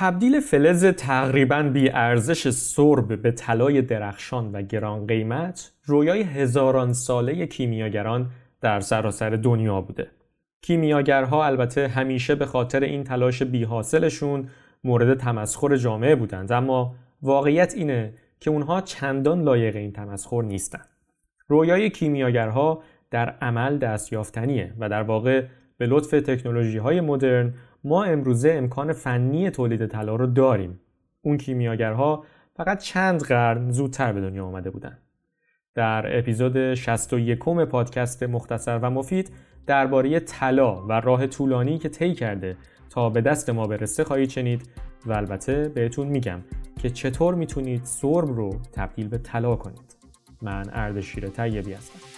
تبدیل فلز تقریبا بی ارزش سرب به طلای درخشان و گران قیمت رویای هزاران ساله کیمیاگران در سراسر دنیا بوده. کیمیاگرها البته همیشه به خاطر این تلاش بی حاصلشون مورد تمسخر جامعه بودند اما واقعیت اینه که اونها چندان لایق این تمسخر نیستند. رویای کیمیاگرها در عمل دستیافتنیه و در واقع به لطف تکنولوژی های مدرن ما امروزه امکان فنی تولید طلا رو داریم. اون کیمیاگرها فقط چند قرن زودتر به دنیا آمده بودند. در اپیزود 61 پادکست مختصر و مفید درباره طلا و راه طولانی که طی کرده تا به دست ما برسه خواهید شنید و البته بهتون میگم که چطور می‌تونید سرب رو تبدیل به طلا کنید. من اردشیر طیبی هستم.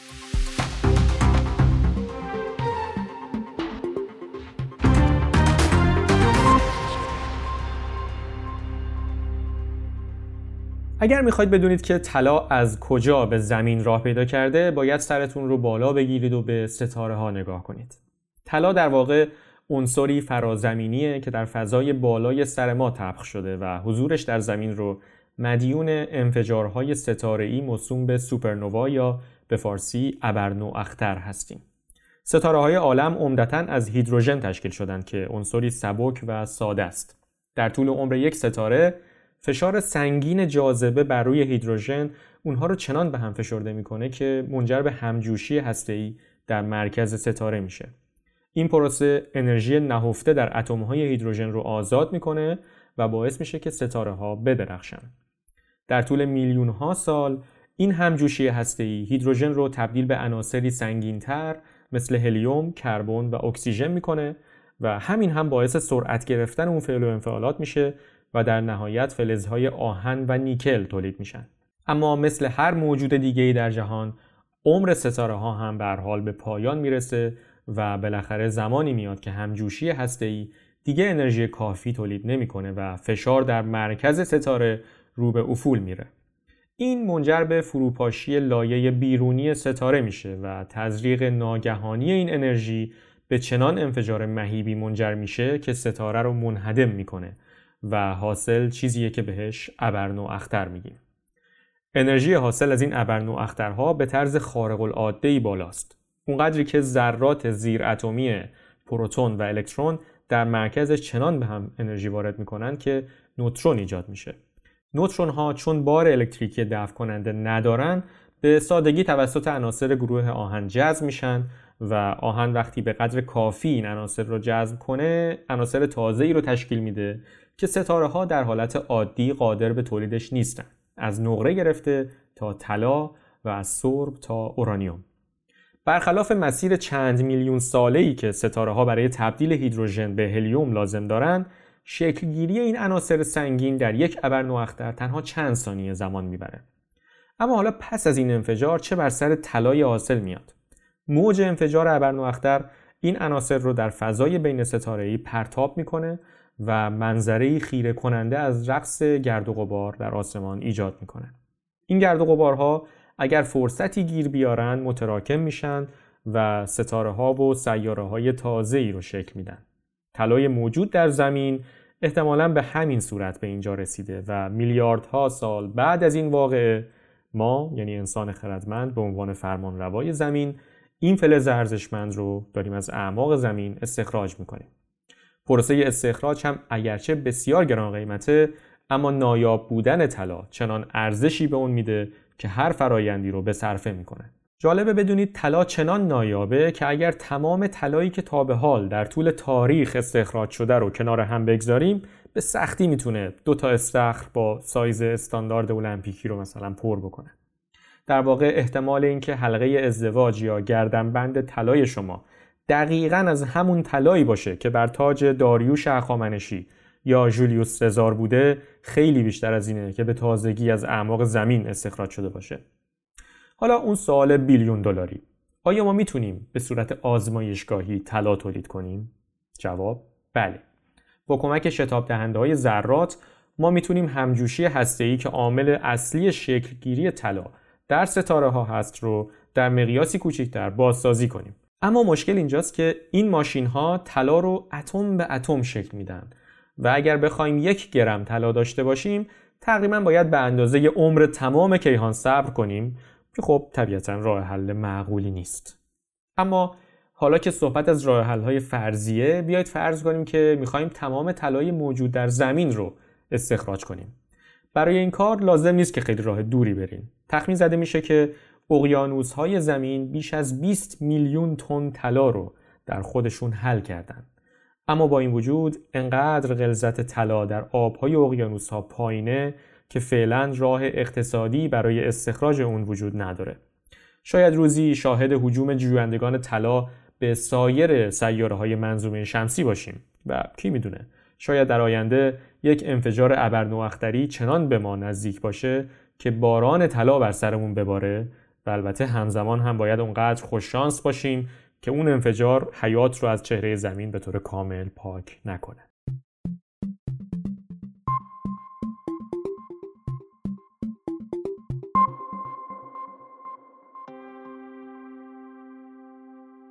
اگر می‌خواید بدونید که طلا از کجا به زمین راه پیدا کرده باید سرتون رو بالا بگیرید و به ستاره ها نگاه کنید طلا در واقع عنصری فرازمینیه که در فضای بالای سر ما تبخ شده و حضورش در زمین رو مدیون انفجارهای ستاره‌ای موسوم به سوپرنوا یا به فارسی ابرنو اختر هستیم. ستاره های عالم عمدتا از هیدروژن تشکیل شدند که عنصری سبک و ساده است. در طول عمر یک ستاره فشار سنگین جاذبه بر روی هیدروژن اونها رو چنان به هم فشرده می‌کنه که منجر به همجوشی هسته‌ای در مرکز ستاره میشه. این پروسه انرژی نهفته در اتم‌های هیدروژن رو آزاد می‌کنه و باعث میشه که ستاره ها بدرخشن. در طول میلیون ها سال این همجوشی هسته‌ای هیدروژن رو تبدیل به عناصری سنگینتر مثل هلیوم، کربن و اکسیژن می‌کنه و همین هم باعث سرعت گرفتن اون فعل و انفعالات میشه و در نهایت فلزهای آهن و نیکل تولید میشن. اما مثل هر موجود دیگه در جهان عمر ستاره ها هم به حال به پایان می‌رسه و بالاخره زمانی میاد که همجوشی هسته‌ای دیگه انرژی کافی تولید نمی‌کنه و فشار در مرکز ستاره رو به افول میره. این منجر به فروپاشی لایه بیرونی ستاره میشه و تزریق ناگهانی این انرژی به چنان انفجار مهیبی منجر میشه که ستاره رو منهدم می‌کنه و حاصل چیزیه که بهش ابرنو اختر میگیم. انرژی حاصل از این ابرنو اخترها به طرز خارق العاده ای بالاست. اونقدری که ذرات زیر اتمی پروتون و الکترون در مرکزش چنان به هم انرژی وارد می‌کنن که نوترون ایجاد میشه. نوترون ها چون بار الکتریکی دفع کننده ندارن به سادگی توسط عناصر گروه آهن جذب میشن و آهن وقتی به قدر کافی این عناصر رو جذب کنه عناصر تازه ای رو تشکیل میده که ستاره ها در حالت عادی قادر به تولیدش نیستن از نقره گرفته تا طلا و از سرب تا اورانیوم. برخلاف مسیر چند میلیون ساله ای که ستاره ها برای تبدیل هیدروژن به هلیوم لازم دارند شکلگیری این عناصر سنگین در یک ابر تنها چند ثانیه زمان می‌بره. اما حالا پس از این انفجار چه بر سر طلای حاصل میاد؟ موج انفجار ابر این عناصر رو در فضای بین ستاره‌ای پرتاب می‌کنه و منظره خیره کننده از رقص گرد و غبار در آسمان ایجاد می‌کنه. این گرد و غبارها اگر فرصتی گیر بیارن متراکم میشن و ستاره ها و سیاره های تازه ای رو شکل میدن. طلای موجود در زمین احتمالا به همین صورت به اینجا رسیده و میلیاردها سال بعد از این واقعه ما یعنی انسان خردمند به عنوان فرمان روای زمین این فلز ارزشمند رو داریم از اعماق زمین استخراج می‌کنیم. پروسه استخراج هم اگرچه بسیار گران قیمته اما نایاب بودن طلا چنان ارزشی به اون میده که هر فرایندی رو به صرفه می‌کنه. جالبه بدونید طلا چنان نایابه که اگر تمام طلایی که تا به حال در طول تاریخ استخراج شده رو کنار هم بگذاریم به سختی می‌تونه دو تا استخر با سایز استاندارد المپیکی رو مثلا پر بکنه. در واقع احتمال اینکه حلقه ازدواج یا گردنبند طلای شما دقیقا از همون طلایی باشه که بر تاج داریوش اخامنشی یا جولیوس سزار بوده خیلی بیشتر از اینه که به تازگی از اعماق زمین استخراج شده باشه. حالا اون سوال بیلیون دلاری. آیا ما می‌تونیم به صورت آزمایشگاهی طلا تولید کنیم؟ جواب بله. با کمک شتاب دهنده های ذرات ما می‌تونیم همجوشی هسته‌ای که عامل اصلی شکلگیری طلا در ستاره ها هست رو در مقیاسی کوچکتر بازسازی کنیم. اما مشکل اینجاست که این ماشین ها طلا رو اتم به اتم شکل میدن و اگر بخوایم یک گرم طلا داشته باشیم تقریبا باید به اندازه عمر تمام کیهان صبر کنیم که خب طبیعتا راه حل معقولی نیست. اما حالا که صحبت از راه حل های فرضیه بیاید فرض کنیم که می‌خوایم تمام طلای موجود در زمین رو استخراج کنیم. برای این کار لازم نیست که خیلی راه دوری بریم. تخمین زده میشه که اقیانوس های زمین بیش از 20 میلیون تن طلا رو در خودشون حل کردن. اما با این وجود انقدر غلظت طلا در آبهای اقیانوس ها پایینه که فعلا راه اقتصادی برای استخراج اون وجود نداره. شاید روزی شاهد حجوم جویندگان طلا به سایر سیاره های منظومه شمسی باشیم و کی می‌دونه شاید در آینده یک انفجار ابرنواختری چنان به ما نزدیک باشه که باران طلا بر سرمون بباره و البته همزمان هم باید اونقدر خوششانس باشیم که اون انفجار حیات رو از چهره زمین به طور کامل پاک نکنه.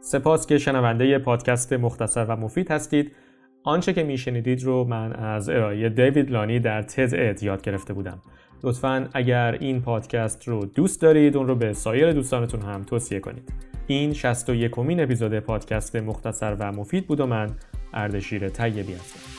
سپاس که شنونده پادکست مختصر و مفید هستید. آنچه که میشنیدید رو من از ارائه دیوید لانی در تد اد یاد گرفته بودم. لطفا اگر این پادکست رو دوست دارید اون رو به سایر دوستانتون هم توصیه کنید. این 61 امین اپیزود پادکست مختصر و مفید بود و من اردشیر طیبی هستم.